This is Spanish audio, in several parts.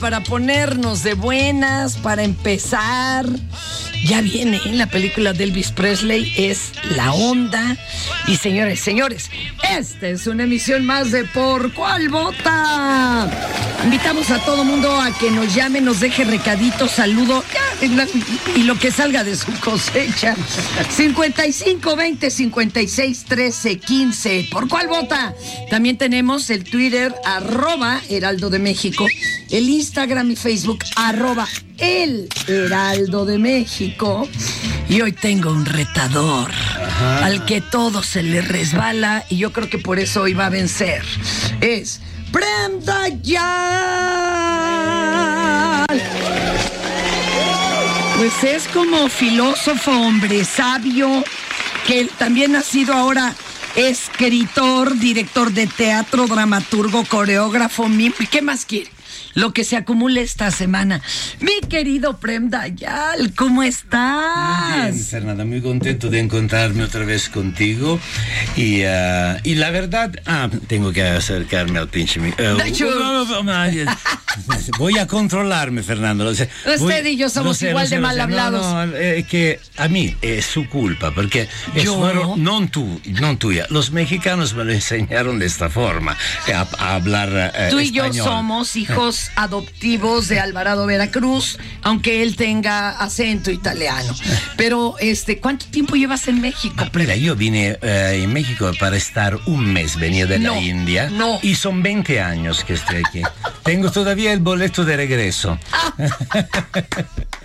para ponernos de buenas, para empezar. Ya viene ¿eh? la película de Elvis Presley, es La Onda. Y señores, señores, esta es una emisión más de Por Cuál Vota. Invitamos a todo mundo a que nos llame, nos deje recadito, saludo y lo que salga de su cosecha. 55 20 56 13 15. ¿Por cuál vota? También tenemos el Twitter, arroba Heraldo de México, el Instagram y Facebook, arroba El Heraldo de México. Y hoy tengo un retador al que todo se le resbala y yo creo que por eso hoy va a vencer. Es Prem Dayal. Pues es como filósofo, hombre sabio, que también ha sido ahora escritor, director de teatro, dramaturgo, coreógrafo, ¿qué más quiere? Lo que se acumule esta semana. Mi querido Prem Dayal, ¿cómo estás? Bien, Fernanda, muy contento de encontrarme otra vez contigo. Y, ah, y la verdad, ah, tengo que acercarme al pinche eh, uh, uh, uh, Voy a controlarme, Fernando. Usted Voy- y yo somos sé, igual sé, de mal sé. No, hablados. no, es que a mí es su culpa, porque es ¿Yo? bueno, no tú, no tuya. Los mexicanos me lo enseñaron de esta forma, eh, a, a hablar eh, Tú y yo español. somos hijos adoptivos de Alvarado Veracruz, aunque él tenga acento italiano. Pero, este, ¿cuánto tiempo llevas en México? Ah, Mira, yo vine eh, en México para estar un mes, venía de No, la India. no. Y son 20 años que estoy aquí. Tengo todavía el boleto de regreso.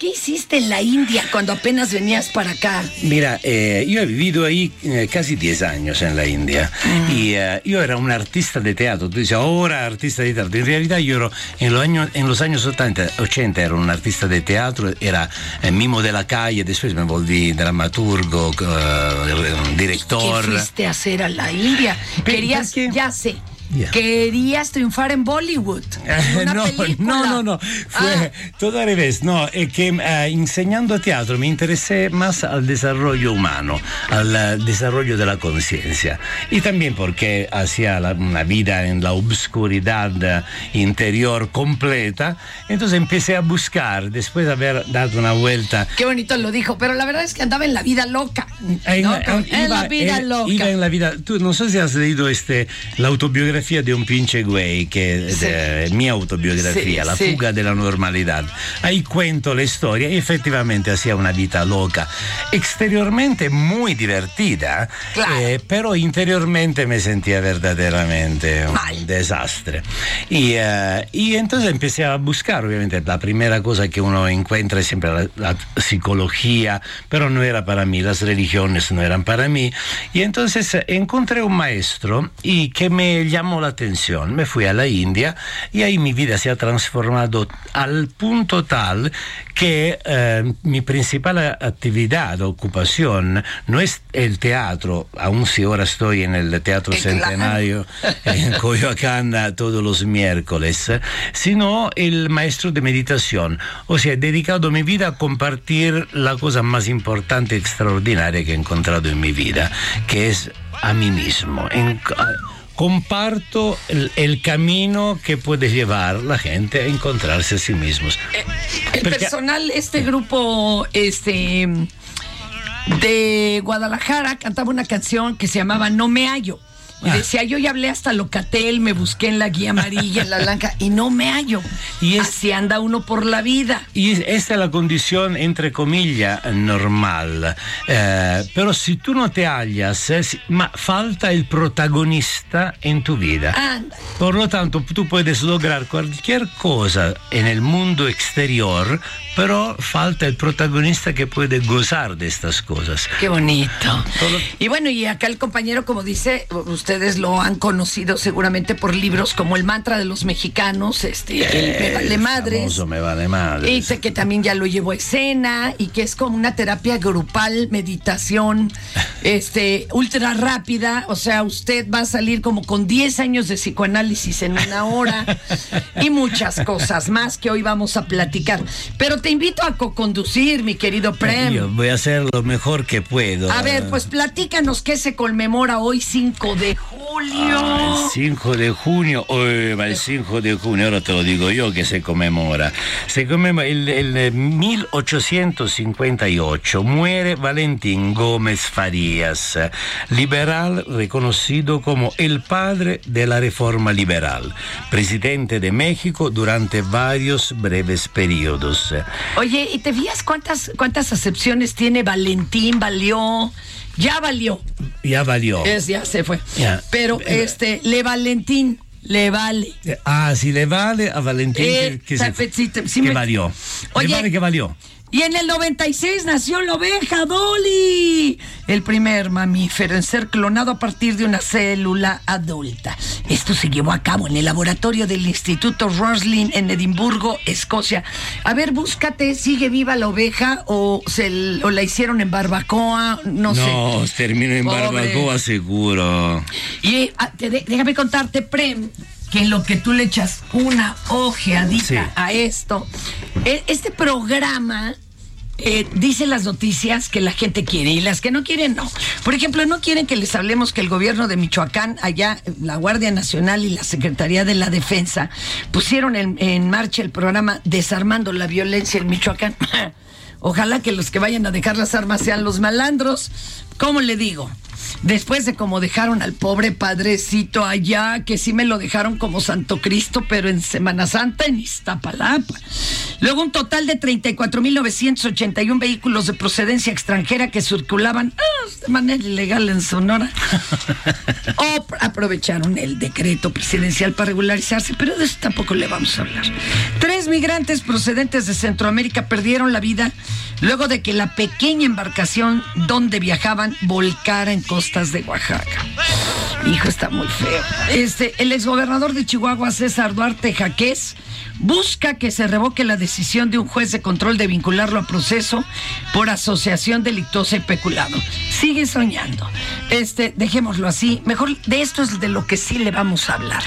¿Qué hiciste en la India cuando apenas venías para acá? Mira, eh, yo he vivido ahí eh, casi 10 años en la India y eh, yo era un artista de teatro. Tú dices, ahora artista de teatro. En realidad yo era, en, los años, en los años 80, 80 era un artista de teatro, era eh, mimo de la calle, después me volví dramaturgo, eh, director. ¿Qué fuiste a hacer a la India? Querías, ya sé, Ya. querías triunfar en Bollywood. en una no, película. no, no, no, fue Ah, todo al revés. No, es que eh, enseñando teatro me interesé más al desarrollo humano, al eh, desarrollo de la conciencia. Y también porque hacía la- una vida en la obscuridad eh, interior completa. Entonces empecé a buscar, después de haber dado una vuelta qué bonito lo dijo, pero la verdad es que andaba en la vida loca. en, ¿no? en- en la iba- vida loca. iba en la vida. Tú no sé si has leído este, la autobiografía de un pinche güey, que Sí. de- mi autobiografía, Sí, La fuga de la normalidad. Ahí cuento la historia y efectivamente hacía una vida loca, exteriormente muy divertida, Claro. eh, pero interiormente me sentía verdaderamente Mal. un desastre. Y, eh, y entonces empecé a buscar, obviamente, la primera cosa que uno encuentra es siempre la, la psicología, pero no era para mí, las religiones no eran para mí. Y entonces encontré un maestro y que me llamó la atención. Me fui a la India y ahí mi vida se ha transformado al punto tal que eh, mi principal actividad, ocupación, no es el teatro, aun si ahora estoy en el Teatro. Centenario en Coyoacán eh, todos los miércoles, sino el maestro de meditación. O sea, he dedicado mi vida a compartir la cosa más importante, extraordinaria que he encontrado en mi vida, que es a mí mismo. En- a- comparto el, el camino que puede llevar la gente a encontrarse a sí mismos. El Porque- personal, este grupo, este de Guadalajara cantaba una canción que se llamaba No me hallo. Y Ah. decía, yo ya hablé hasta Locatel, me busqué en la guía amarilla, en la blanca, y no me hallo. Y es- Así anda uno por la vida. Y esta es la condición, entre comillas, normal. Eh, pero si tú no te hallas, eh, si- ma falta el protagonista en tu vida. Anda. Por lo tanto, tú puedes lograr cualquier cosa en el mundo exterior, pero falta el protagonista que puede gozar de estas cosas. Qué bonito. Todo- Y bueno, y acá el compañero, como dice, ustedes lo han conocido seguramente por libros como El mantra de los mexicanos, este, el Me vale El madres. me vale madres. Y sé que también ya lo llevó a escena y que es como una terapia grupal, meditación, este, ultra rápida. O sea, usted va a salir como con 10 años de psicoanálisis en una hora y muchas cosas más que hoy vamos a platicar. Pero te invito a co-conducir, mi querido Prem. Yo voy a hacer lo mejor que puedo. A ver, pues platícanos qué se conmemora hoy 5 de julio. Ah, el 5 de junio, eh, el 5 de junio, ahora te lo digo yo que se conmemora. Se conmemora el, el 1858, muere Valentín Gómez Farías, liberal reconocido como el padre de la reforma liberal, presidente de México durante varios breves periodos. Oye, ¿y te fías cuántas, cuántas acepciones tiene Valentín? Valió. Ya valió. Ya valió. Es, ya se fue. Pero Eh, este, le Valentín, le vale. Ah, si le vale a Valentín Eh, que, que, se- que me- valió. Oye. le vale que valió. Y en el 96 nació la oveja Dolly, el primer mamífero en ser clonado a partir de una célula adulta. Esto se llevó a cabo en el laboratorio del Instituto Roslin en Edimburgo, Escocia. A ver, búscate, ¿sigue viva la oveja o, se, o la hicieron en barbacoa? No, No, sé. termino en Pobre. barbacoa seguro. Y ah, te déjame contarte, Prem, que en lo que tú le echas una ojeadita Sí. a esto, e- este programa eh, dice las noticias que la gente quiere y las que no quieren no. Por ejemplo, no quieren que les hablemos que el gobierno de Michoacán, allá la Guardia Nacional y la Secretaría de la Defensa pusieron en, en marcha el programa Desarmando la Violencia en Michoacán. Ojalá que los que vayan a dejar las armas sean los malandros. ¿Cómo le digo? Después de como dejaron al pobre padrecito allá, que sí me lo dejaron como Santo Cristo, pero en Semana Santa en Iztapalapa. Luego un total de 34.981 vehículos de procedencia extranjera que circulaban ah, de manera ilegal en Sonora. o pr- aprovecharon el decreto presidencial para regularizarse, pero de eso tampoco le vamos a hablar. Tres migrantes procedentes de Centroamérica perdieron la vida luego de que la pequeña embarcación donde viajaban volcara en costas de Oaxaca. Hijo, está muy feo. Este, el exgobernador de Chihuahua, César Duarte Jaqués, busca que se revoque la decisión de un juez de control de vincularlo a proceso por asociación delictuosa y peculado. Sigue soñando. Este, dejémoslo así. Mejor de esto es de lo que sí le vamos a hablar.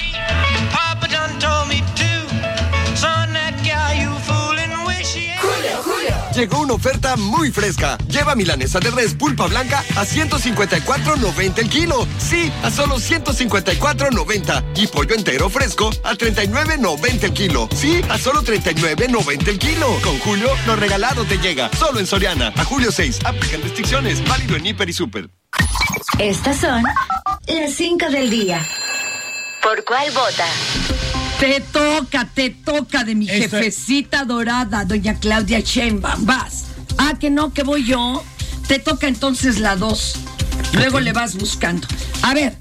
Llegó una oferta muy fresca. Lleva milanesa de res pulpa blanca a 154.90 el kilo. Sí, a solo 154.90. Y pollo entero fresco a 39.90 el kilo. Sí, a solo 39.90 el kilo. Con Julio, lo regalado te llega. Solo en Soriana. A julio 6. Aplican restricciones. Válido en Hiper y Super. Estas son las 5 del día. ¿Por cuál vota? Te toca, te toca de mi Esto- jefecita dorada, doña Claudia Sheinbaum. Vas. Ah, que no, que voy yo. Te toca entonces la dos. Luego le vas buscando. A ver,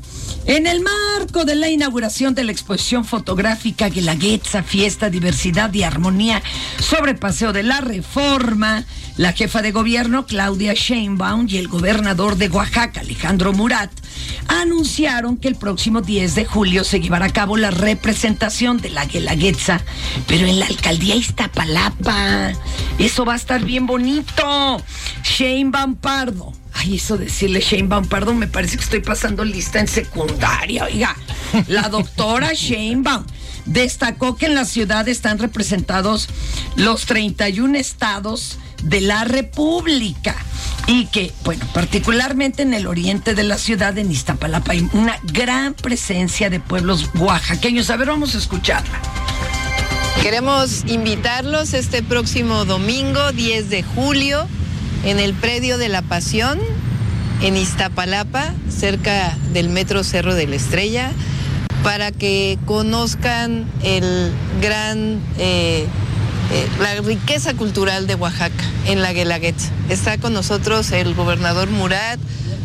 en el marco de la inauguración de la exposición fotográfica Guelaguetza, Fiesta, Diversidad y Armonía sobre Paseo de la Reforma, la jefa de gobierno, Claudia Sheinbaum, y el gobernador de Oaxaca, Alejandro Murat, anunciaron que el próximo 10 de julio se llevará a cabo la representación de la Guelaguetza, pero en la alcaldía Iztapalapa. Eso va a estar bien bonito. Sheinbaum Pardo. Ay, eso decirle Sheinbaum Pardo me parece que estoy pasando lista en secundaria, oiga. La doctora Sheinbaum destacó que en la ciudad están representados los 31 estados de la República y que, bueno, particularmente en el oriente de la ciudad, en Iztapalapa, hay una gran presencia de pueblos oaxaqueños. A ver, vamos a escucharla. Queremos invitarlos este próximo domingo, 10 de julio, en el predio de la Pasión, en Iztapalapa, cerca del Metro Cerro de la Estrella, para que conozcan el gran, eh, eh, la riqueza cultural de Oaxaca en la Guelaguetza. Está con nosotros el gobernador Murat,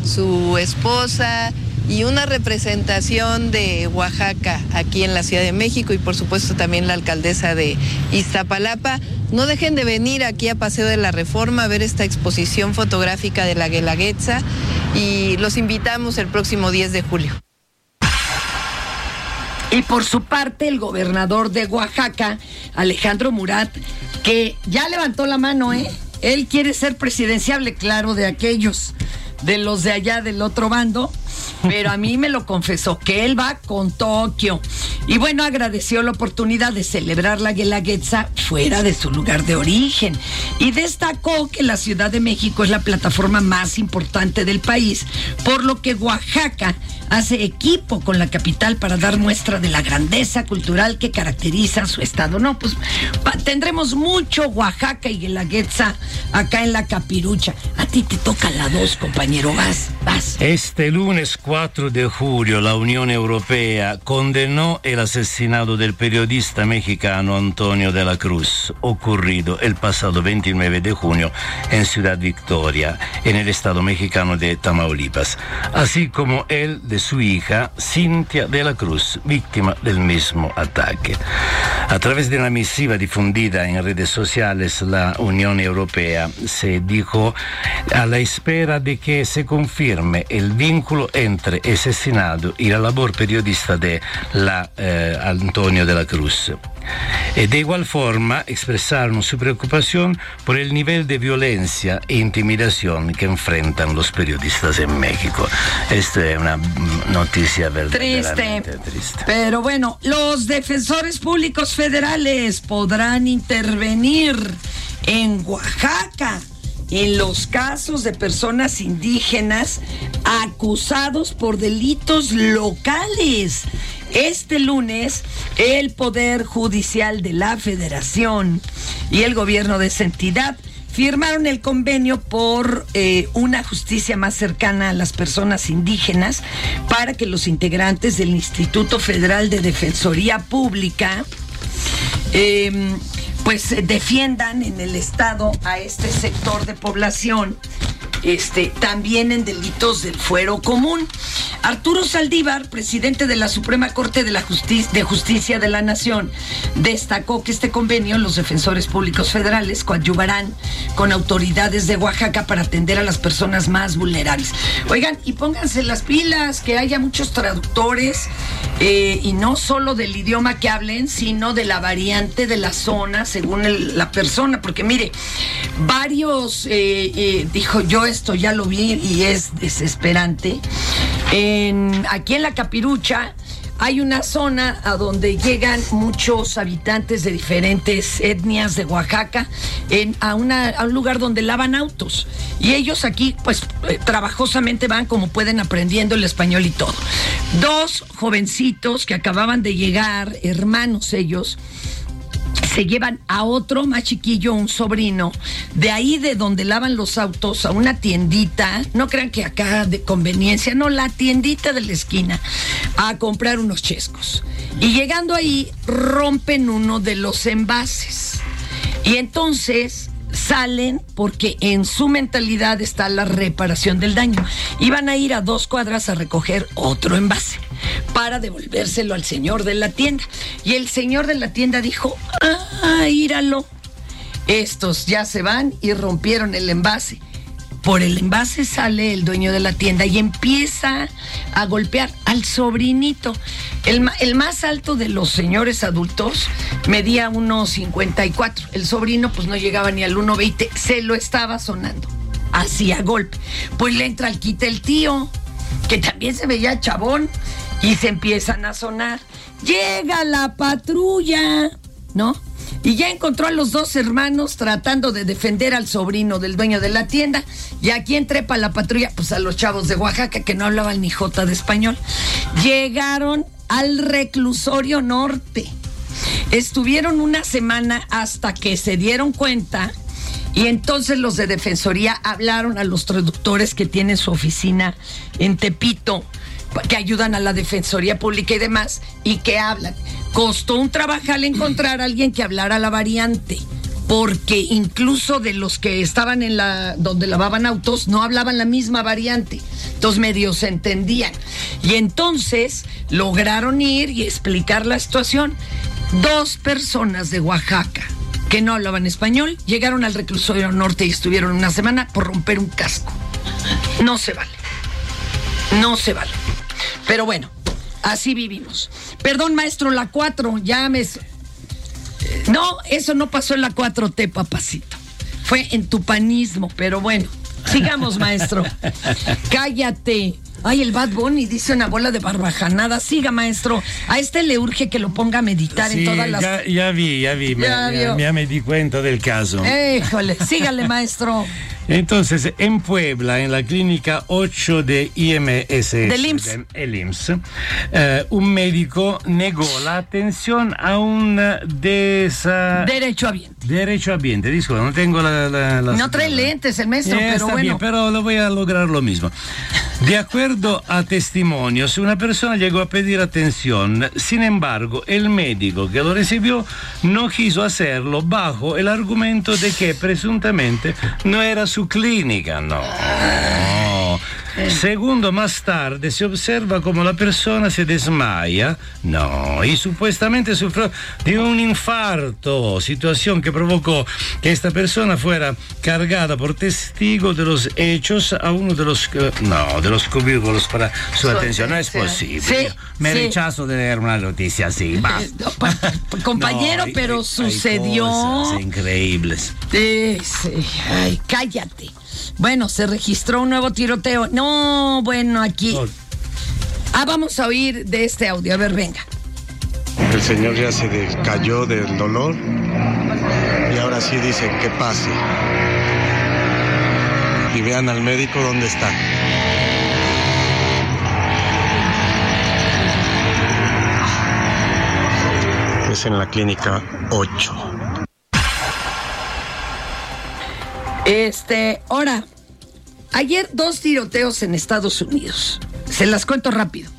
su esposa y una representación de Oaxaca aquí en la Ciudad de México y por supuesto también la alcaldesa de Iztapalapa. No dejen de venir aquí a Paseo de la Reforma a ver esta exposición fotográfica de la Guelaguetza y los invitamos el próximo 10 de julio. Y por su parte, el gobernador de Oaxaca, Alejandro Murat, que ya levantó la mano, ¿eh? Él quiere ser presidenciable, claro, de aquellos, de los de allá del otro bando, pero a mí me lo confesó que él va con Tokio. Y bueno, agradeció la oportunidad de celebrar la Guelaguetza fuera de su lugar de origen y destacó que la Ciudad de México es la plataforma más importante del país, por lo que Oaxaca hace equipo con la capital para dar muestra de la grandeza cultural que caracteriza a su estado. No, pues tendremos mucho Oaxaca y Guelaguetza acá en la Capirucha. A ti te toca la dos, compañero. Este lunes 4 de julio la Unión Europea condenó el asesinato del periodista mexicano Antonio de la Cruz, ocurrido el pasado 29 de junio en Ciudad Victoria, en el estado mexicano de Tamaulipas, así como el de su hija Cintia de la Cruz, víctima del mismo ataque. A través de una misiva difundida en redes sociales, la Unión Europea se dijo a la espera de que se confirme el vínculo entre ese asesinato y la labor periodista de la, eh, Antonio de la Cruz. E de igual forma expresaron su preocupación por el nivel de violencia e intimidación que enfrentan los periodistas en México. Esta es una noticia Triste. verdaderamente triste. Pero bueno, los defensores públicos federales podrán intervenir en Oaxaca en los casos de personas indígenas acusados por delitos locales. Este lunes, el Poder Judicial de la Federación y el gobierno de esa entidad firmaron el convenio por eh, una justicia más cercana a las personas indígenas para que los integrantes del Instituto Federal de Defensoría Pública eh, pues eh, defiendan en el Estado a este sector de población. Este, también en delitos del fuero común. Arturo Saldívar, presidente de la Suprema Corte de, la Justicia, de Justicia de la Nación, destacó que este convenio los defensores públicos federales coadyuvarán con autoridades de Oaxaca para atender a las personas más vulnerables. Oigan, y pónganse las pilas, que haya muchos traductores eh, y no solo del idioma que hablen, sino de la variante de la zona según la persona, porque mire, varios, eh, eh, dijo yo esto ya lo vi y es desesperante. En, aquí en la Capirucha hay una zona a donde llegan muchos habitantes de diferentes etnias de Oaxaca en, a, un lugar donde lavan autos. Y ellos aquí, pues, eh, trabajosamente van como pueden aprendiendo el español y todo. Dos jovencitos que acababan de llegar, hermanos ellos, se llevan a otro más chiquillo, un sobrino, de ahí de donde lavan los autos a una tiendita, no crean que acá de conveniencia, no, la tiendita de la esquina, a comprar unos chescos. Y llegando ahí, rompen uno de los envases. Y entonces salen porque en su mentalidad está la reparación del daño. Iban a ir a dos cuadras a recoger otro envase para devolvérselo al señor de la tienda. Y el señor de la tienda dijo, ah, íralo. Estos ya se van y rompieron el envase. Por el envase sale el dueño de la tienda y empieza a golpear al sobrinito. El, el más alto de los señores adultos medía unos 54. El sobrino pues no llegaba ni al 1.20. Se lo estaba sonando. Así a golpe. Pues le entra al quite el tío, que también se veía chabón, y se empiezan a sonar. Llega la patrulla, ¿no? Y ya encontró a los dos hermanos tratando de defender al sobrino del dueño de la tienda. Y a quién trepa la patrulla? Pues a los chavos de Oaxaca que no hablaban ni jota de español. Llegaron al reclusorio norte. Estuvieron una semana hasta que se dieron cuenta Y entonces los de Defensoría hablaron a los traductores que tienen su oficina en Tepito, que ayudan a la Defensoría Pública y demás, y que hablan. Costó un trabajo al encontrar a alguien que hablara la variante porque incluso de los que estaban en la donde lavaban autos no hablaban la misma variante. Entonces medio se entendían. Y entonces lograron ir y explicar la situación. Dos personas de Oaxaca que no hablaban español llegaron al reclusorio norte y estuvieron una semana por romper un casco. No se vale. No se vale. Pero bueno, así vivimos. Perdón, maestro, la 4, ya me no, eso no pasó en la 4T, papacito. Fue en tu panismo, pero bueno. Sigamos, maestro. Cállate. Ay, el Bad Bunny dice una bola de barbajanada. Siga, maestro. A este le urge que lo ponga a meditar en todas las. Ya, ya vi, ya vi. Ya, me, ya, me di cuenta del caso. Híjole, sígale, maestro. Entonces, en Puebla, en la clínica 8 de IMS, del IMSS, el IMSS eh, un médico negó la atención a un desa... Derecho ambiente. Derecho ambiente, disculpa, no tengo la... la, no trae lentes el maestro, pero bueno. Bien, pero lo voy a lograr lo mismo. De acuerdo a testimonios, una persona llegó a pedir atención, sin embargo, el médico que lo recibió no quiso hacerlo bajo el argumento de que presuntamente no era su clínica, no. Segundo, más tarde se observa como la persona se desmaya, no, y supuestamente sufrió de un infarto, situación que provocó que esta persona fuera cargada por testigo de los hechos a uno de los, eh, no, de los cubículos para su, atención. No es posible. Me rechazo de leer una noticia así. Compañero, pero sucedió. increíbles. Sí, Ay, cállate. Bueno, se registró un nuevo tiroteo. No, bueno, aquí. Ah, vamos a oír de este audio. A ver, venga. El señor ya se cayó del dolor y ahora sí dice que pase. Y vean al médico dónde está. Es en la clínica 8. Este, ahora, ayer dos tiroteos en Estados Unidos. Se las cuento rápido.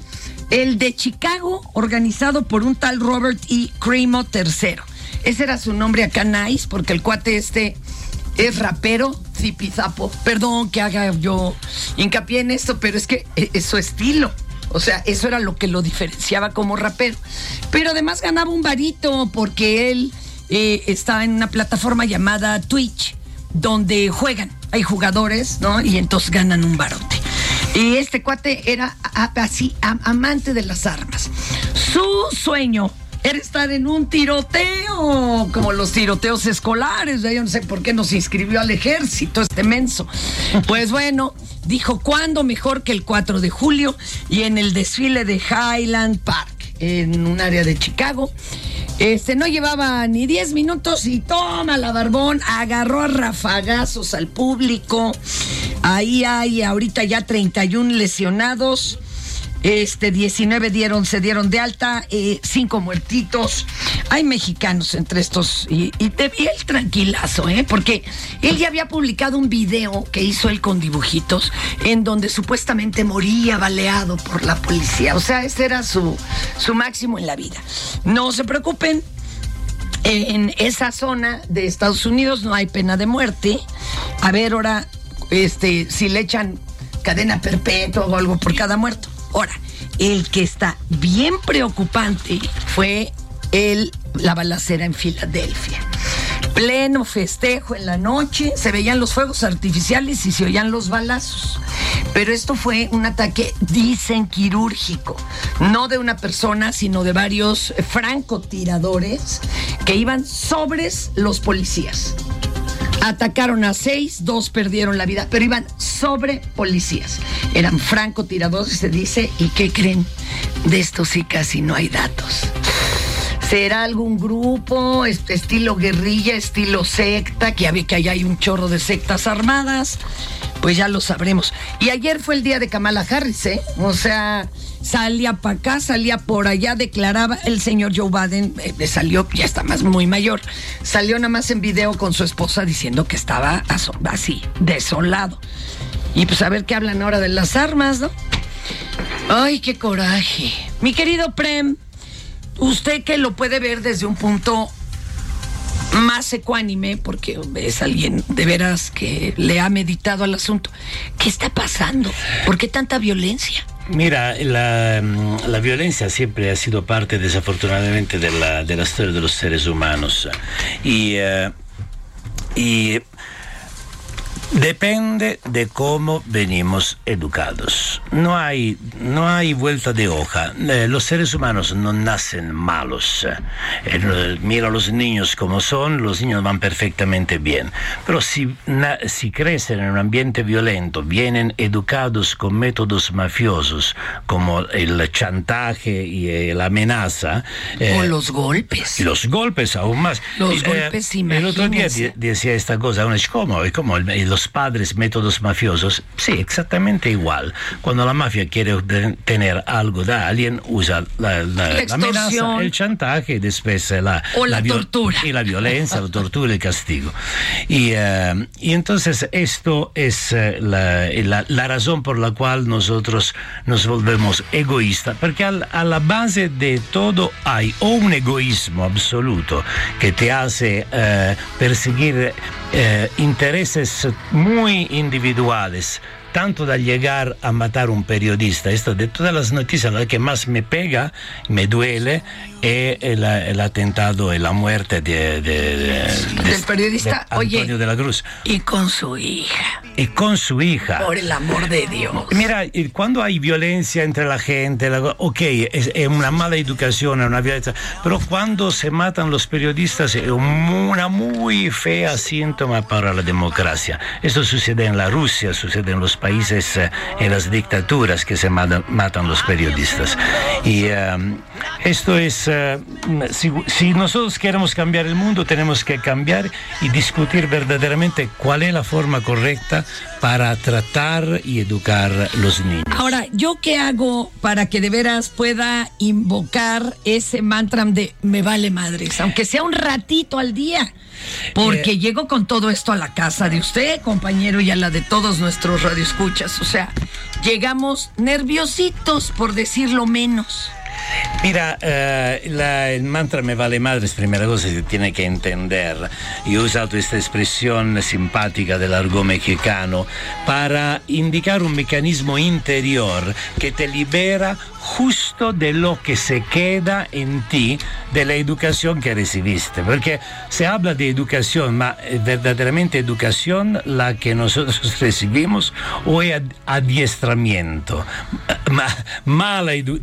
El de Chicago, organizado por un tal Robert E. Cremo III. Ese era su nombre acá, Nice, porque el cuate este es rapero, zipizapo. Perdón que haga yo hincapié en esto, pero es que e, es su estilo. O sea, eso era lo que lo diferenciaba como rapero. Pero además ganaba un varito porque él eh, estaba en una plataforma llamada Twitch donde juegan. Hay jugadores, ¿no? Y entonces ganan un barote. Y este cuate era así, amante de las armas. Su sueño era estar en un tiroteo, como los tiroteos escolares. Yo no sé por qué nos inscribió al ejército este menso. Pues bueno, dijo, ¿cuándo mejor que el 4 de julio? Y en el desfile de Highland Park, en un área de Chicago. Este no llevaba ni 10 minutos y toma la barbón, agarró a rafagazos al público. Ahí hay ahorita ya 31 lesionados. Este, 19 dieron, se dieron de alta, eh, cinco muertitos. Hay mexicanos entre estos. Y, y te vi el tranquilazo, ¿eh? Porque él ya había publicado un video que hizo él con dibujitos, en donde supuestamente moría baleado por la policía. O sea, ese era su, su máximo en la vida. No se preocupen. En esa zona de Estados Unidos no hay pena de muerte. A ver, ahora, este, si le echan cadena perpetua o algo por cada muerto. Ahora, el que está bien preocupante fue el, la balacera en Filadelfia. Pleno festejo en la noche, se veían los fuegos artificiales y se oían los balazos. Pero esto fue un ataque, dicen, quirúrgico. No de una persona, sino de varios francotiradores que iban sobres los policías. Atacaron a seis, dos perdieron la vida, pero iban sobre policías. Eran francotiradores, se dice, ¿y qué creen? De esto sí casi no hay datos. ¿Será algún grupo, estilo guerrilla, estilo secta, que ya vi que allá hay un chorro de sectas armadas? Pues ya lo sabremos. Y ayer fue el día de Kamala Harris, ¿eh? O sea, salía para acá, salía por allá, declaraba el señor Joe Biden, eh, salió, ya está más muy mayor, salió nada más en video con su esposa diciendo que estaba así, desolado. Y pues a ver qué hablan ahora de las armas, ¿no? Ay, qué coraje. Mi querido Prem, usted que lo puede ver desde un punto más ecuánime, porque es alguien de veras que le ha meditado al asunto. ¿Qué está pasando? ¿Por qué tanta violencia? Mira, la, mm, la violencia siempre ha sido parte, desafortunadamente, de la, de la historia de los seres humanos. Y, eh, y depende de cómo venimos educados. No hay, no hay vuelta de hoja. Eh, los seres humanos no nacen malos. Eh, mira a los niños como son, los niños van perfectamente bien. Pero si, na- si crecen en un ambiente violento, vienen educados con métodos mafiosos como el chantaje y eh, la amenaza. o eh, los golpes. los golpes aún más. Los Y, golpes, El otro día decía esta cosa, dice, ¿cómo? ¿Y cómo? El- los padres, métodos mafiosos. Sí, exactamente igual. Cuando la mafia quiere tener algo de alguien, usa la, la- La la amenaza, el chantaje y después eh, la, O la tortura. Y la violencia, la tortura y el castigo. Y, eh, y entonces esto es eh, la, razón por la cual nosotros nos volvemos egoístas, porque al- a la base de todo hay o un egoísmo absoluto que te hace perseguir intereses muy individuales. Tanto da llegar a matar un periodista. Esto de todas las noticias, la que más me pega, me duele, es el, el atentado y la muerte de, de- de- Del periodista, de oye. Antonio de la Cruz. Y con su hija, Y con su hija. por el amor de Dios. Mira, cuando hay violencia entre la gente, la- ok, es, es una mala educación, es una violencia, pero cuando se matan los periodistas es un- una muy fea síntoma para la democracia. Esto sucede en la Rusia, sucede en los países, eh, en las dictaduras que se matan, matan los periodistas. Y eh, esto es, si, si nosotros queremos cambiar el mundo, tenemos que cambiar y discutir verdaderamente cuál es la forma correcta para tratar y educar los niños. Ahora, ¿yo qué hago para que de veras pueda invocar ese mantra de me vale madres, aunque sea un ratito al día? Porque Eh, llego con todo esto a la casa de usted, compañero, y a la de todos nuestros radioescuchas. O sea, llegamos nerviositos, por decirlo menos. Mira, eh, el mantra me vale madres, primera cosa que tiene que entender. Yo he usado esta expresión simpática del argot mexicano para indicar un mecanismo interior que te libera justo de lo que se queda en ti de la educación que recibiste. Porque se habla de educación, ma eh, verdaderamente educación la que nosotros recibimos o es ad- adiestramiento, ma- mala edu-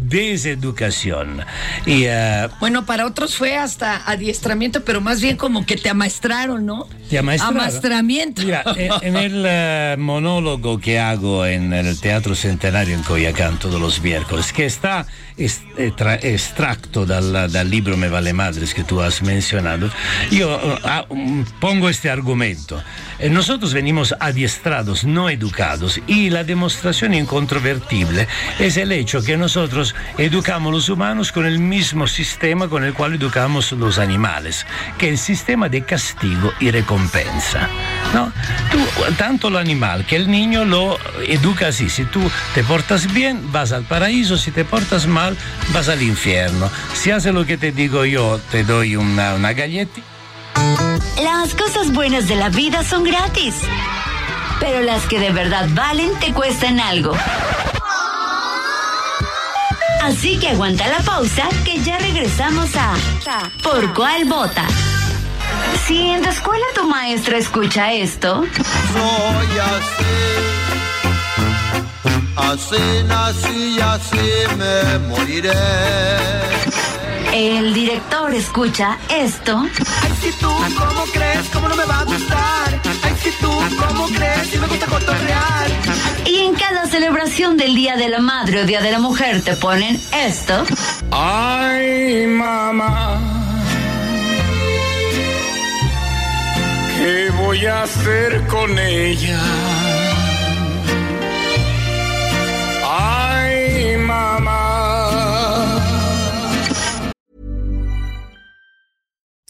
Y, eh, Bueno, para otros fue hasta adiestramiento, pero más bien como que te amaestraron, ¿no? ¿Te amaestraron? Amastramiento. Mira, eh, en el eh, monólogo que hago en el Teatro Centenario en Coyacán todos los miércoles, que está est- extra- extracto dal, dal libro Me vale madres que tú has mencionado, yo ah, pongo este argumento. Nosotros venimos adiestrados, no educados, y la demostración incontrovertible es el hecho que nosotros educamos los humanos con el mismo sistema con el cual educamos los animales, que es el sistema de castigo y recompensa. ¿no? Tú, tanto el animal que el niño lo educa así, si tú te portas bien vas al paraíso, si te portas mal vas al infierno. Si haces lo que te digo yo, te doy una, una galleta. Las cosas buenas de la vida son gratis. Pero las que de verdad valen te cuestan algo. Así que aguanta la pausa que ya regresamos a ¿Por cuál vota? Si en tu escuela tu maestra escucha esto, Soy así, así nací así me moriré. El director escucha esto Ay, si tú, ¿cómo crees? ¿Cómo no me va a gustar? Ay, si tú, ¿cómo crees? Si me gusta cotorrear. y en cada celebración del Día de la Madre o Día de la Mujer te ponen esto. Ay, mamá, ¿qué voy a hacer con ella?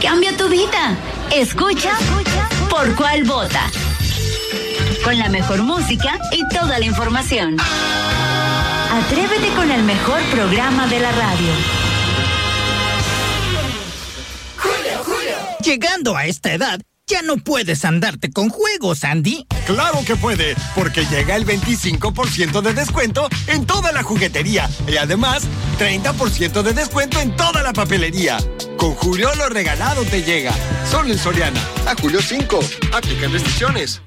Cambia tu vida. Escucha por cuál vota. Con la mejor música y toda la información. Atrévete con el mejor programa de la radio. Llegando a esta edad, ya no puedes andarte con juegos, Andy. Claro que puede, porque llega el 25% de descuento en toda la juguetería y además 30% de descuento en toda la papelería. Con Julio lo regalado te llega. Solo en Soriana. A Julio 5. Aplican restricciones.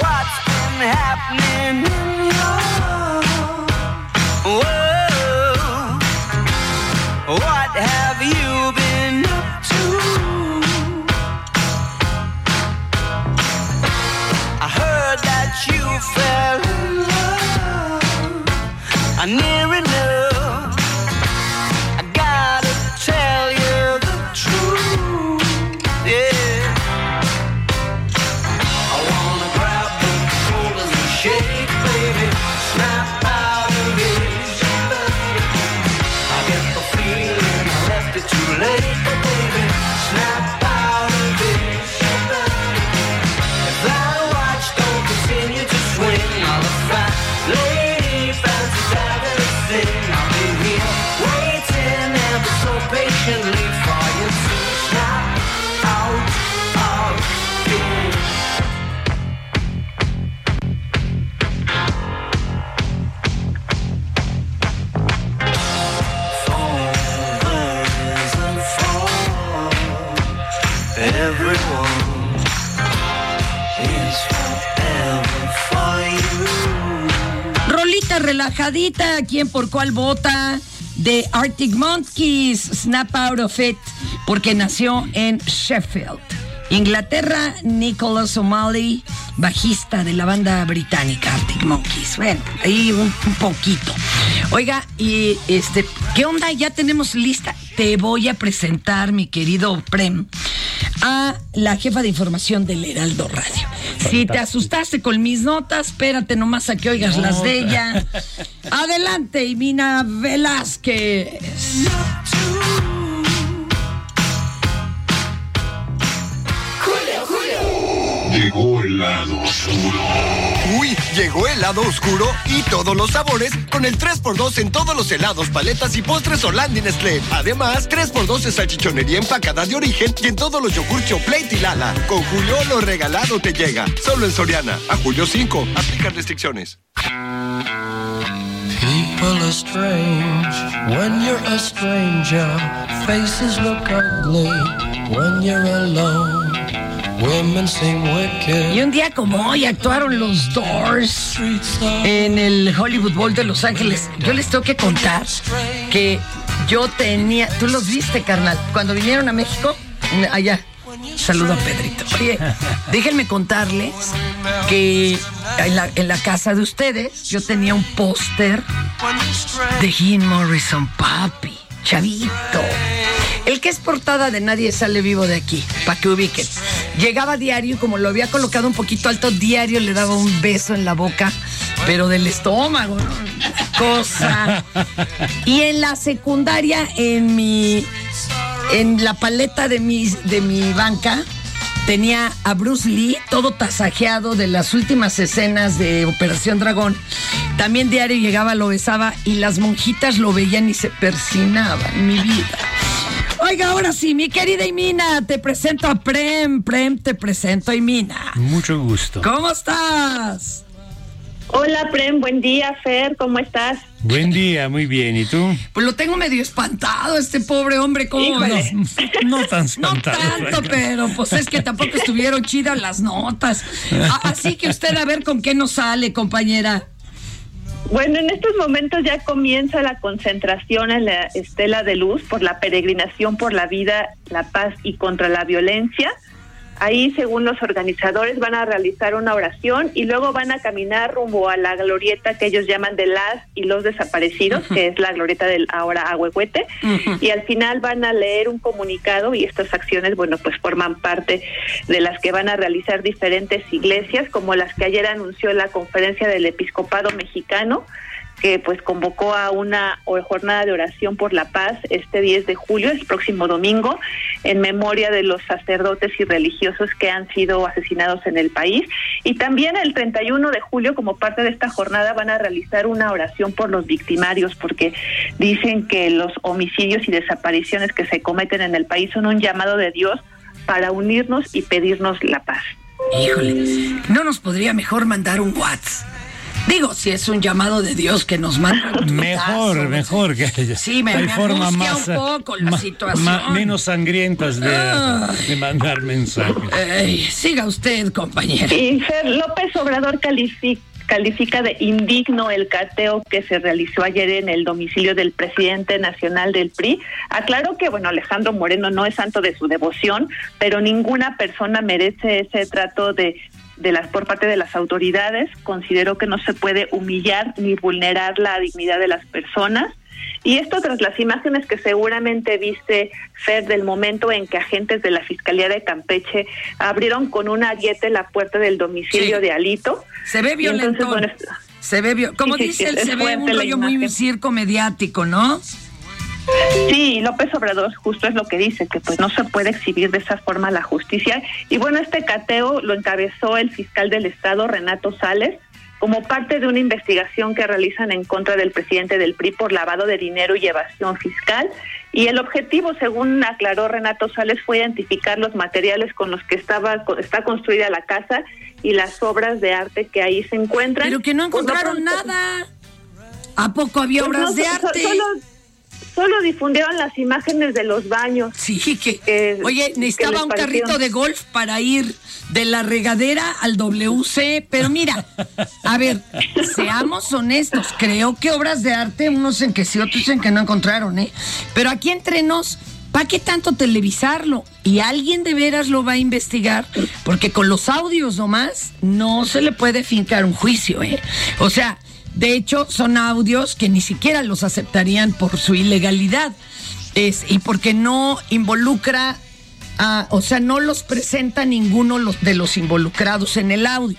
What's been happening in your fell in love. I near Relajadita, ¿quién por cuál vota? De Arctic Monkeys, Snap Out of It, porque nació en Sheffield, Inglaterra, Nicholas O'Malley, bajista de la banda británica Arctic Monkeys. Bueno, ahí un, un poquito. Oiga, y este, ¿qué onda? Ya tenemos lista. Te voy a presentar, mi querido Prem, a la jefa de información del Heraldo Radio. Si te asustaste con mis notas, espérate nomás a que oigas las de ella. Adelante, Imina Velázquez. Llegó el lado oscuro. Uy, llegó el lado oscuro y todos los sabores con el 3x2 en todos los helados, paletas y postres Holanda y Nestlé. Además, 3x2 de salchichonería empacada de origen y en todos los yogur Plate y Lala. Con Julio lo regalado te llega. Solo en Soriana. A Julio 5. Aplican restricciones. People are strange when you're a stranger. Faces look ugly when you're alone. Y un día como hoy actuaron los Doors en el Hollywood Bowl de Los Ángeles. Yo les tengo que contar que yo tenía, tú los viste, carnal, cuando vinieron a México, allá. Saludo a Pedrito. Oye, déjenme contarles que en la, en la casa de ustedes yo tenía un póster de Jim Morrison, papi, chavito. El que es portada de Nadie sale vivo de aquí, para que ubiquen. Llegaba diario y como lo había colocado un poquito alto, diario le daba un beso en la boca, pero del estómago, ¿no? Cosa. Y en la secundaria, en mi. En la paleta de mi, de mi banca, tenía a Bruce Lee todo tasajeado de las últimas escenas de Operación Dragón. También diario llegaba, lo besaba y las monjitas lo veían y se persinaban, mi vida. Oiga, ahora sí, mi querida Imina, te presento a Prem. Prem, te presento a Imina. Mucho gusto. ¿Cómo estás? Hola, Prem, buen día, Fer, ¿cómo estás? Buen día, muy bien. ¿Y tú? Pues lo tengo medio espantado, este pobre hombre. ¿Cómo ves? No tan No espantado. tanto, pero pues es que tampoco estuvieron chidas las notas. A- Así que usted a ver con qué nos sale, compañera. Bueno, en estos momentos ya comienza la concentración en la Estela de Luz por la peregrinación por la vida, la paz y contra la violencia. Ahí, según los organizadores, van a realizar una oración y luego van a caminar rumbo a la glorieta que ellos llaman de las y los desaparecidos, que es la glorieta del ahora Agüehuete. Y al final van a leer un comunicado y estas acciones, bueno, pues forman parte de las que van a realizar diferentes iglesias, como las que ayer anunció la conferencia del episcopado mexicano que pues convocó a una jornada de oración por la paz este 10 de julio, el próximo domingo, en memoria de los sacerdotes y religiosos que han sido asesinados en el país. Y también el 31 de julio, como parte de esta jornada, van a realizar una oración por los victimarios, porque dicen que los homicidios y desapariciones que se cometen en el país son un llamado de Dios para unirnos y pedirnos la paz. Híjole, ¿no nos podría mejor mandar un WhatsApp? Digo, si es un llamado de Dios que nos manda. Mejor, mejor que Sí, me, me más un poco la ma- situación. ma- menos sangrientas de, mandar mensajes. Ey, siga usted, compañero. Y Fer, López Obrador califica califica de indigno el cateo que se realizó ayer en el domicilio del presidente nacional del PRI. Aclaró que, bueno, Alejandro Moreno no es santo de su devoción, pero ninguna persona merece ese trato de de las por parte de las autoridades consideró que no se puede humillar ni vulnerar la dignidad de las personas y esto tras las imágenes que seguramente viste, Fer, del momento en que agentes de la Fiscalía de Campeche abrieron con un ariete la puerta del domicilio Sí. de Alito. Se ve violento. bueno, Se ve Como Sí, dice sí, él, se ve un rollo muy circo mediático, ¿no? Sí, López Obrador justo es lo que dice, que pues no se puede exhibir de esa forma la justicia. Y bueno, este cateo lo encabezó el fiscal del Estado, Renato Sales, como parte de una investigación que realizan en contra del presidente del PRI por lavado de dinero y evasión fiscal. Y el objetivo, según aclaró Renato Sales, fue identificar los materiales con los que estaba está construida la casa y las obras de arte que ahí se encuentran. Pero que no lo encontraron nada. ¿A poco había Pues obras no, de arte? Solo, solo difundieron las imágenes de los baños. Sí, que. Oye, necesitaba un carrito de golf para ir de la regadera al WC, pero mira, a ver, seamos honestos, creo que obras de arte, unos en que sí, otros en que no encontraron, ¿eh? Pero aquí entre nos, ¿para qué tanto televisarlo? Y alguien de veras lo va a investigar, porque con los audios nomás no se le puede fincar un juicio, ¿eh? O sea, de hecho, son audios que ni siquiera los aceptarían por su ilegalidad. Es, y porque no involucra a- o sea, no los presenta ninguno de los involucrados en el audio.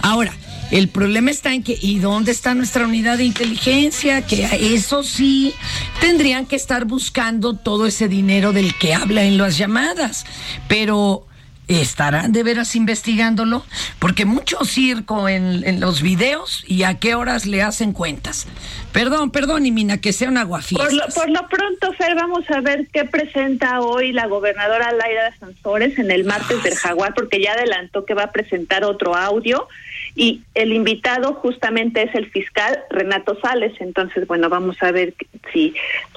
Ahora, el problema está en que, ¿y dónde está nuestra unidad de inteligencia? Que eso sí tendrían que estar buscando todo ese dinero del que habla en las llamadas. Pero, ¿estarán de veras investigándolo? Porque mucho circo en, en los videos y a qué horas le hacen cuentas. Perdón, perdón, y mina, que sea un Por aguafiestas. lo, por lo pronto, Fer, vamos a ver qué presenta hoy la gobernadora Laira Sansores en el martes del Jaguar, porque ya adelantó que va a presentar otro audio y el invitado justamente es el fiscal Renato Sales. Entonces, bueno, vamos a ver si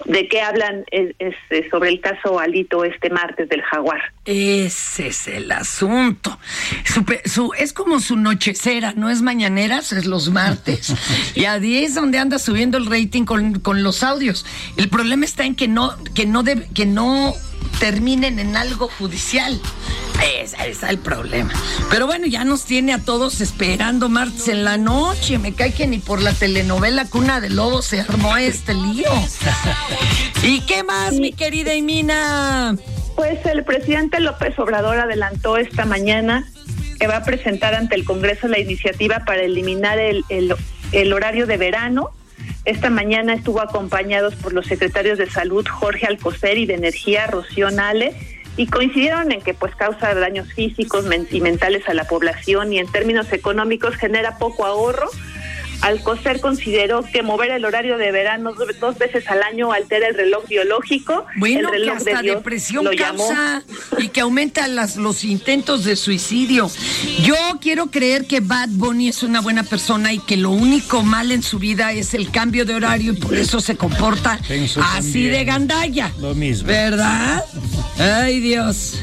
de qué hablan es- es, eh, sobre el caso Alito este martes del Jaguar. Ese es el asunto. Su pe- su- es como su nochecera, no es mañaneras, es los martes. y a 10 donde anda subiendo el rating con, con los audios. El problema está en que no, que no debe- que no terminen en algo judicial. Ese es el problema. Pero bueno, ya nos tiene a todos esperando martes en la noche. Me cae que ni por la telenovela Cuna de Lobos se armó este lío. ¿Y qué más, mi querida Imina? Pues el presidente López Obrador adelantó esta mañana que va a presentar ante el Congreso la iniciativa para eliminar el, el- el horario de verano. Esta mañana estuvo acompañados por los secretarios de Salud Jorge Alcocer y de Energía Rocío Nale y coincidieron en que pues causa daños físicos y mentales a la población y en términos económicos genera poco ahorro. Alcocer consideró que mover el horario de verano do- dos veces al año altera el reloj biológico. Bueno, el que reloj de hasta Dios depresión lo llamó. causa y que aumenta las, los intentos de suicidio. Yo quiero creer que Bad Bunny es una buena persona y que lo único mal en su vida es el cambio de horario y por eso se comporta así de gandalla. Lo mismo. ¿Verdad? Ay, Dios.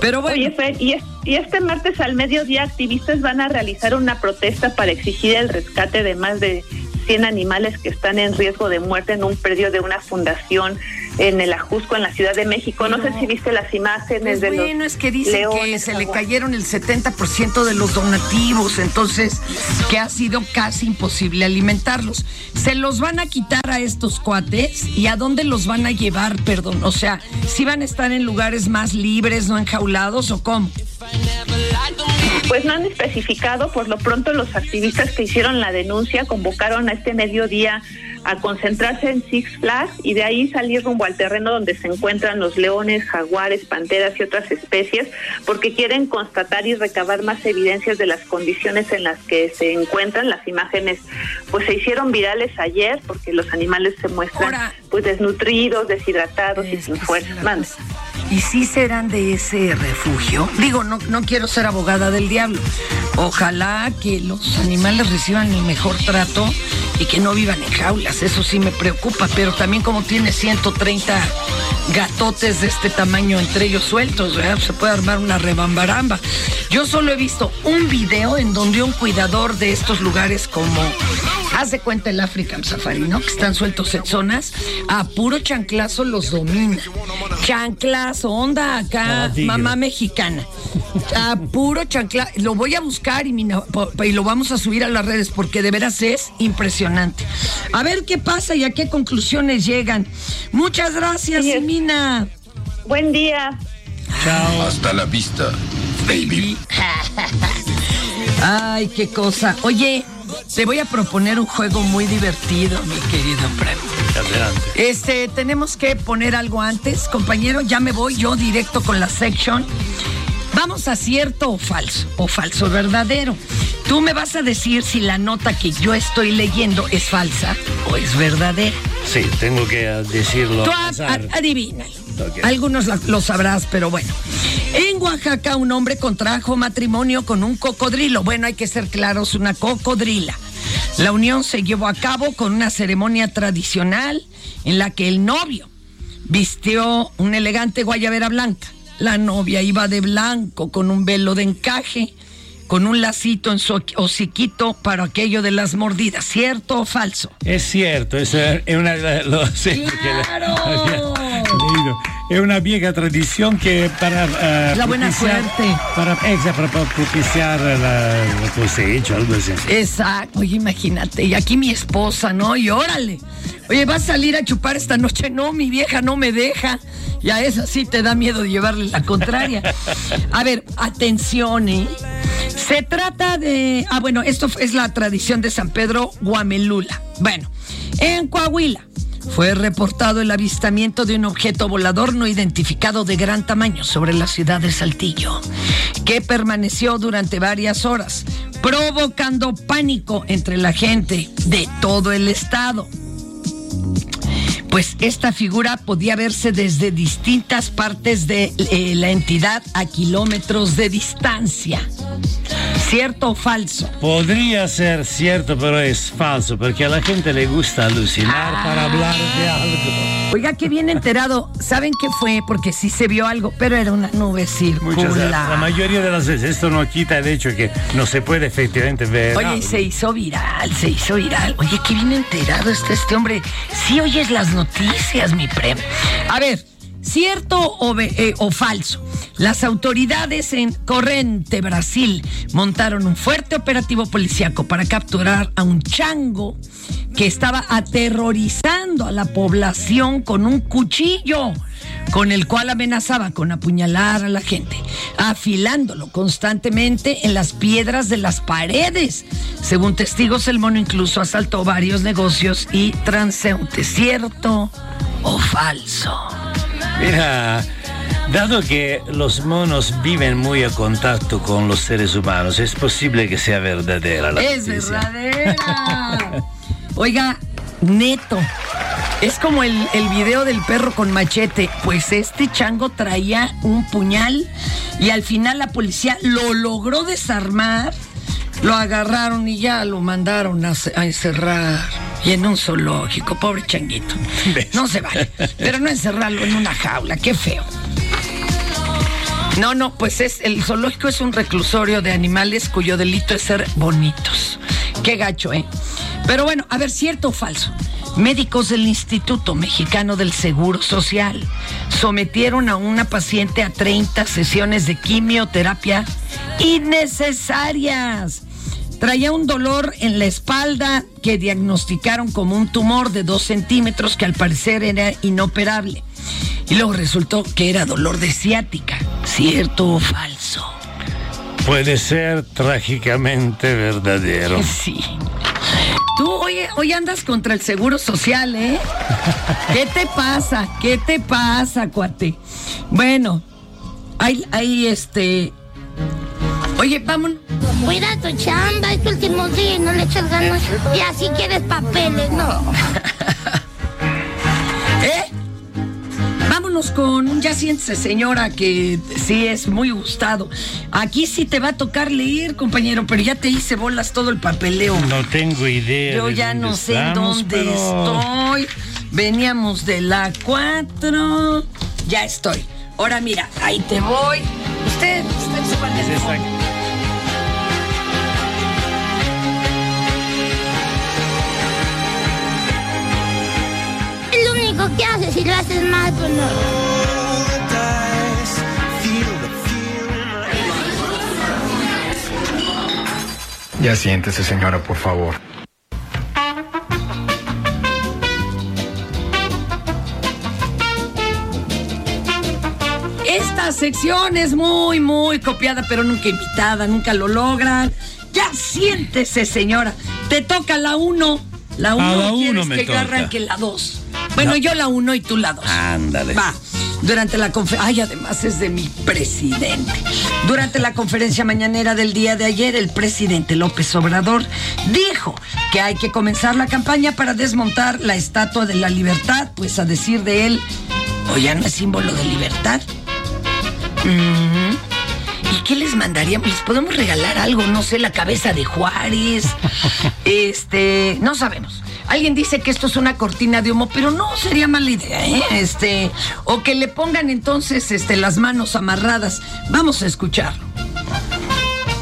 Pero bueno. Oye, Fer, y, es- Y este martes al mediodía activistas van a realizar una protesta para exigir el rescate de más de 100 animales que están en riesgo de muerte en un predio de una fundación en el Ajusco, en la Ciudad de México. No, sé si viste las imágenes Pues de los bueno, es que dicen que se le cayeron el 70% de los donativos, entonces que ha sido casi imposible alimentarlos. ¿Se los van a quitar a estos cuates? ¿Y a dónde los van a llevar, perdón? O sea, ¿si van a estar en lugares más libres, no enjaulados o cómo? Pues no han especificado, por lo pronto los activistas que hicieron la denuncia convocaron a este mediodía a concentrarse en Six Flags y de ahí salir rumbo al terreno donde se encuentran los leones, jaguares, panteras y otras especies, porque quieren constatar y recabar más evidencias de las condiciones en las que se encuentran. Las imágenes pues se hicieron virales ayer porque los animales se muestran pues desnutridos, deshidratados y sin fuerza. ¿Y si serán de ese refugio? Digo, no, no quiero ser abogada del diablo. Ojalá que los animales reciban el mejor trato y que no vivan en jaulas. Eso sí me preocupa, pero también como tiene 130 gatotes de este tamaño entre ellos sueltos, se puede armar una rebambaramba. Yo solo he visto un video en donde un cuidador de estos lugares como haz de cuenta el African Safari, ¿no? Que están sueltos en zonas, a puro chanclazo los domina. Chanclazo, onda acá, mamá mexicana. A puro chanclazo. Lo voy a buscar y, mina- po- y lo vamos a subir a las redes porque de veras es impresionante. A ver qué pasa y a qué conclusiones llegan. Muchas gracias, Mina. Buen día. Chao. Hasta la vista, baby. Ay, qué cosa. Oye, te voy a proponer un juego muy divertido, mi querido Prem. Adelante. Este, tenemos que poner algo antes, compañero. Ya me voy yo directo con la section. Vamos a cierto o falso, o falso verdadero. Tú me vas a decir si la nota que yo estoy leyendo es falsa o es verdadera. Sí, tengo que eh, decirlo. Tú adivina. Algunos la- lo sabrás, pero bueno. En Oaxaca, un hombre contrajo matrimonio con un cocodrilo. Bueno, hay que ser claros, una cocodrila. La unión se llevó a cabo con una ceremonia tradicional en la que el novio vistió una elegante guayabera blanca. La novia iba de blanco con un velo de encaje, con un lacito en su hociquito para aquello de las mordidas. ¿Cierto o falso? Es cierto, es, eh, es una, lo sé, porque la- había leído. Es una vieja tradición que para eh, La buena suerte. para, exacto, para propiciar la, la cosecha, algo así. Exacto, oye, imagínate, y aquí mi esposa, ¿no? Y órale. Oye, ¿vas a salir a chupar esta noche? No, mi vieja no me deja. Y a esa sí te da miedo de llevarle la contraria. A ver, atención, ¿eh? Se trata de. Ah, bueno, esto es la tradición de San Pedro Guamelula. Bueno, en Coahuila fue reportado el avistamiento de un objeto volador no identificado de gran tamaño sobre la ciudad de Saltillo, que permaneció durante varias horas, provocando pánico entre la gente de todo el estado. Pues esta figura podía verse desde distintas partes de eh, la entidad a kilómetros de distancia. ¿Cierto o falso? Podría ser cierto, pero es falso, porque a la gente le gusta alucinar para hablar de algo. Oiga, que bien enterado. ¿Saben qué fue? Porque sí se vio algo, pero era una nube Muchas veces, la circular. mayoría de las veces esto no quita el hecho que no se puede efectivamente ver. Oye, y se hizo viral, se hizo viral. Oye, qué bien enterado está este hombre. Sí oyes las noticias, mi prem. A ver, ¿cierto o, eh, o falso? Las autoridades en Corrente, Brasil, montaron un fuerte operativo policíaco para capturar a un chango que estaba aterrorizando a la población con un cuchillo con el cual amenazaba con apuñalar a la gente, afilándolo constantemente en las piedras de las paredes. Según testigos, el mono incluso asaltó varios negocios y transeúntes. ¿Cierto o falso? Mira, dado que los monos viven muy a contacto con los seres humanos, es posible que sea verdadera la Es noticia. verdadera. Oiga, neto. Es como el, el video del perro con machete. Pues este chango traía un puñal y al final la policía lo logró desarmar. Lo agarraron y ya lo mandaron a, a encerrar. Y en un zoológico, pobre changuito. No se vale. Pero no encerrarlo en una jaula, qué feo. No, no, pues es el zoológico es un reclusorio de animales cuyo delito es ser bonitos. Qué gacho, ¿eh? Pero bueno, a ver, ¿cierto o falso? Médicos del Instituto Mexicano del Seguro Social sometieron a una paciente a 30 sesiones de quimioterapia innecesarias. Traía un dolor en la espalda que diagnosticaron como un tumor de 2 centímetros que al parecer era inoperable. Y luego resultó que era dolor de ciática. ¿Cierto o falso? Puede ser trágicamente verdadero. Sí. Tú hoy, hoy andas contra el seguro social, ¿eh? ¿Qué te pasa? ¿Qué te pasa, cuate? Bueno, hay, hay este. Oye, vámonos. Cuida tu chamba, es tu último día y no le echas ganas. Y así quieres papeles, no. ¿Eh? Vámonos con un ya siéntese, señora, que sí es muy gustado. Aquí sí te va a tocar leer, compañero, pero ya te hice bolas todo el papeleo. No tengo idea. Yo de ya dónde no sé estamos, dónde pero- estoy. Veníamos de la 4. Ya estoy. Ahora mira, ahí te voy. Usted, usted súbale único que haces si lo haces mal, pues no. Ya siéntese, señora, por favor. Esta sección es muy, muy copiada, pero nunca imitada, nunca lo logran. Ya siéntese, señora. Te toca la 1. La 1 A la uno quieres me que toca. arranque la 2. Bueno, No. yo la 1 y tú la 2. Ándale. Va. Durante la conferencia. Ay, además es de mi presidente. Durante la conferencia mañanera del día de ayer, el presidente López Obrador dijo que hay que comenzar la campaña para desmontar la estatua de la libertad, pues a decir de él, o ya no es símbolo de libertad. Ujú. ¿Y qué les mandaríamos? ¿Les podemos regalar algo? No sé, la cabeza de Juárez. Este, no sabemos. Alguien dice que esto es una cortina de humo, pero no sería mala idea, ¿eh? Este, o que le pongan entonces este, las manos amarradas. Vamos a escucharlo.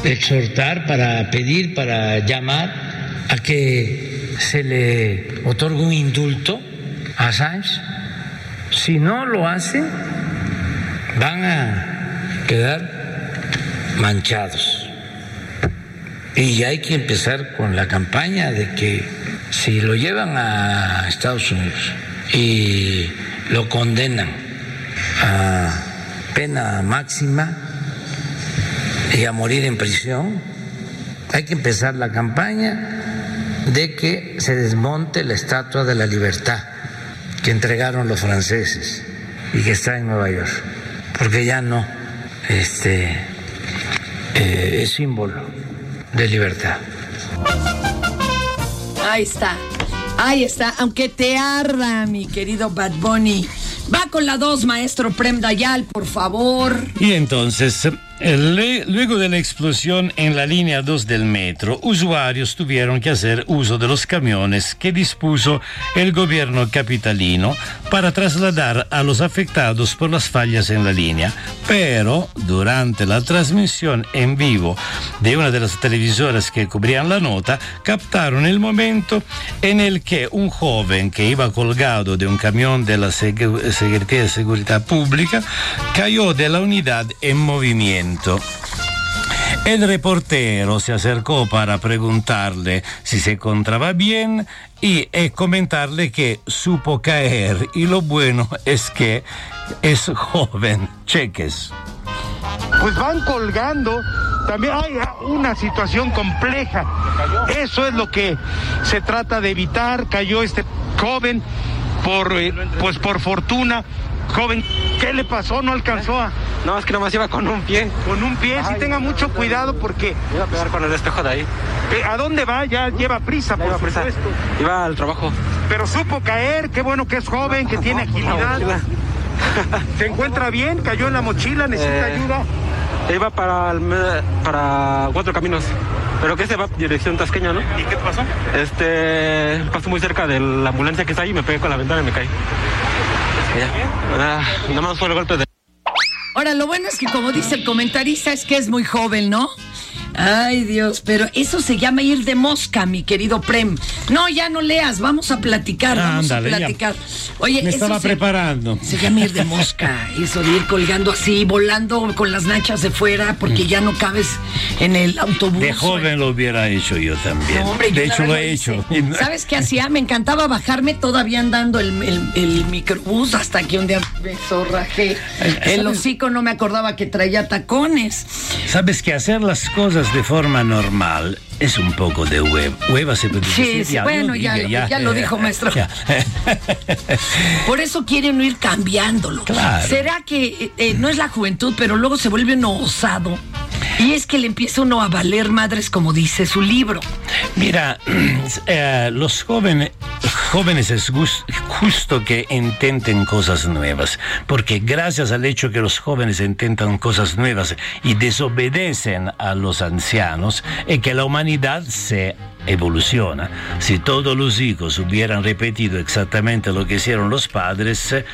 exhortar, para pedir, para llamar a que se le otorgue un indulto a Assange. Si no lo hacen, van a quedar manchados. Y hay que empezar con la campaña de que si lo llevan a Estados Unidos y lo condenan a pena máxima, y a morir en prisión. Hay que empezar la campaña de que se desmonte la estatua de la libertad que entregaron los franceses y que está en Nueva York, porque ya no este, eh, es símbolo de libertad. Ahí está. Ahí está. Aunque te arda, mi querido Bad Bunny. Va con la 2, maestro Prem Dayal, por favor. Y entonces, luego de la explosión en la línea 2 del metro, usuarios tuvieron que hacer uso de los camiones que dispuso el gobierno capitalino para trasladar a los afectados por las fallas en la línea. Pero durante la transmisión en vivo de una de las televisoras que cubrían la nota, captaron el momento en el que un joven que iba colgado de un camión de la Secretaría de Seguridad Pública cayó de la unidad en movimiento. El reportero se acercó para preguntarle si se encontraba bien y eh, comentarle que supo caer y lo bueno es que es joven. Cheques. pues van colgando. También hay una situación compleja. Eso es lo que se trata de evitar. Cayó este joven por, eh, pues por fortuna. Joven, ¿qué le pasó? No alcanzó a. No, es que nomás iba con un pie. Con un pie, sí tenga mucho cuidado porque. Iba a pegar con el espejo de ahí. ¿A dónde va? Ya lleva prisa, por prisa. supuesto. Iba al trabajo. Pero supo caer, qué bueno que es joven, que tiene agilidad. ¿Se encuentra bien? ¿Cayó en la mochila? ¿Necesita Eh, ayuda? Iba para, el para cuatro caminos. Pero que se va dirección tasqueña, ¿no? ¿Y qué pasó? Este, pasó muy cerca de la ambulancia que está ahí, me pegué con la ventana y me caí. Ya. Ah, nada más el golpe de... Ahora, lo bueno es que como dice el comentarista, es que es muy joven, ¿no? Ay, Dios, pero eso se llama ir de mosca, mi querido Prem. No, ya no leas, vamos a platicar, vamos Ándale, a ya. platicar. Oye, Me eso estaba se- preparando. Se llama ir de mosca, eso de ir colgando así, volando con las nachas de fuera porque ya no cabes en el autobús. De joven lo hubiera hecho yo también. No, hombre, yo de hecho lo he hecho. ¿Sabes qué hacía? Me encantaba bajarme todavía andando el, el- el microbús hasta que un día me zorrajé. El hocico no me acordaba que traía tacones. Sabes que hacer las cosas de forma normal es un poco de hueva. Hueva se puede Sí, decir. sí, Ya, bueno, ya, dije, ya lo dijo maestro. Por eso quieren ir cambiándolo. Claro. ¿Será que eh, eh, no es la juventud, pero luego se vuelve uno osado? Y es que le empieza uno a valer madres, como dice su libro. Mira, eh, los jóvenes, jóvenes es justo que intenten cosas nuevas, porque gracias al hecho que los jóvenes intentan cosas nuevas y desobedecen a los ancianos, es que la humanidad se evoluciona. Si todos los hijos hubieran repetido exactamente lo que hicieron los padres, eh,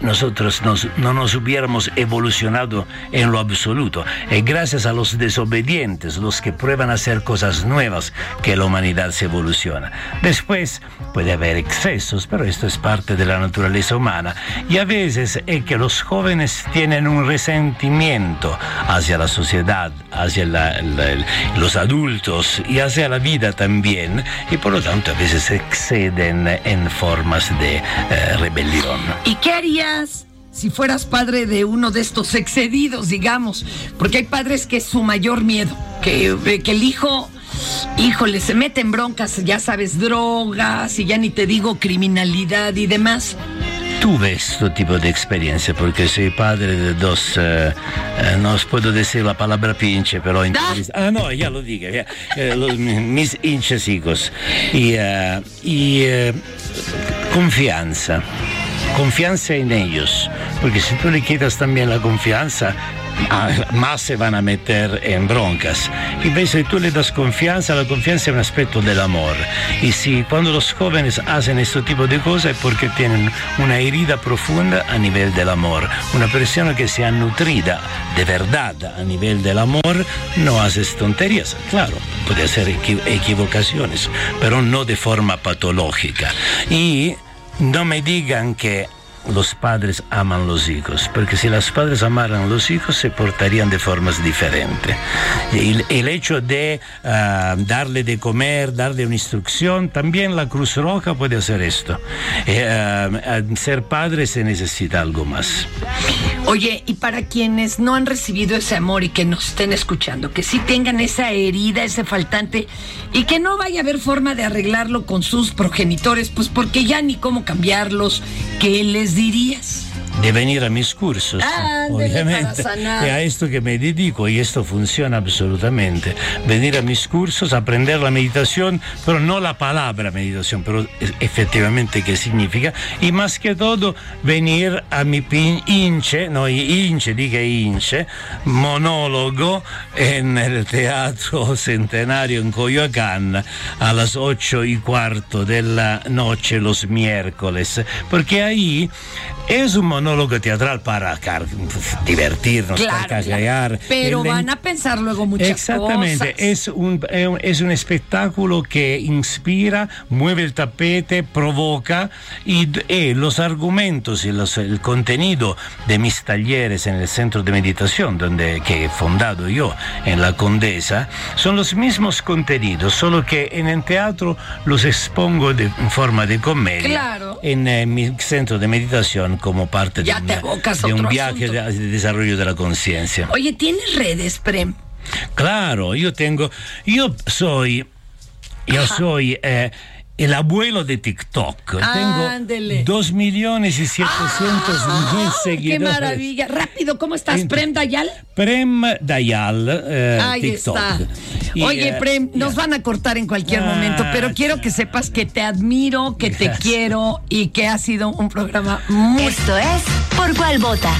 nosotros nos- no nos hubiéramos evolucionado en lo absoluto. Es gracias a los desobedientes, los que prueban a hacer cosas nuevas, que la humanidad se evoluciona. Después puede haber excesos, pero esto es parte de la naturaleza humana. Y a veces es que los jóvenes tienen un resentimiento hacia la sociedad, hacia los adultos y hacia la vida también. Y por lo tanto a veces exceden en formas de eh, rebelión. ¿Y qué harías si fueras padre de uno de estos excedidos, digamos? Porque hay padres que su mayor miedo, que, que el hijo, híjole, se mete en broncas, ya sabes, drogas y ya ni te digo criminalidad y demás. Tuve este tipo de experiencia porque soy padre de dos, eh, eh, no os puedo decir la palabra pinche, pero... en- Ah, no, ya lo diga, ya, eh, los- mis hinchas hijos. Y, eh, y eh, confianza, confianza en ellos, porque si tú le quitas también la confianza, ah, más se van a meter en broncas. Invece tú le das confianza, la confianza es un aspecto del amor. Y si cuando los jóvenes hacen este tipo de cosas es porque tienen una herida profunda a nivel del amor. Una persona que sea nutrida de verdad a nivel del amor no hace tonterías. Claro, puede hacer equi- equivocaciones, pero no de forma patológica. Y no me digan que los padres aman los hijos, porque si los padres amaran los hijos se portarían de formas diferentes. El, hecho de ah, darle de comer, darle una instrucción, también la Cruz Roja puede hacer esto. Eh, ah, ah, ser padre se necesita algo más. Oye, y para quienes no han recibido ese amor y que nos estén escuchando, que sí tengan esa herida, ese faltante, y que no vaya a haber forma de arreglarlo con sus progenitores, pues porque ya ni cómo cambiarlos, ¿qué les dirías? de venir a mis cursos, Ándele, sanar. Y a esto que me dedico, y esto funciona absolutamente. Venir a mis cursos, aprender la meditación, pero no la palabra meditación, pero es- efectivamente qué significa. Y más que todo, venir a mi inche, no, inche, diga inche, monólogo en el Teatro Centenario en Coyoacán a las ocho y cuarto de la noche los miércoles, porque ahí es un monólogo teatral para divertirnos, Claro, carcajear. Pero El- van a pensar luego muchas Exactamente, cosas. un, es un- es un espectáculo que inspira, mueve el tapete, provoca y, y los argumentos y los- el contenido de mis talleres en el centro de meditación donde, que he fundado yo en la Condesa son los mismos contenidos, solo que en el teatro los expongo de, en forma de comedia Claro. en eh, mi centro de meditación como parte Ya de, un- de un viaje asunto. De, de desarrollo de la conciencia. Oye, ¿tienes redes, Prem? Claro, yo tengo, yo soy, yo soy eh, el abuelo de TikTok. Ándele. Tengo dos millones y setecientos mil ¡Qué seguidores. maravilla! Rápido, ¿cómo estás, Prem Dayal? Prem Dayal, eh, Ahí TikTok. está. Y, Oye, eh, Prem, nos van a cortar en cualquier Ah, momento, pero quiero que sepas que te admiro, que te quiero y que ha sido un programa muy... Esto es Por Cuál Vota.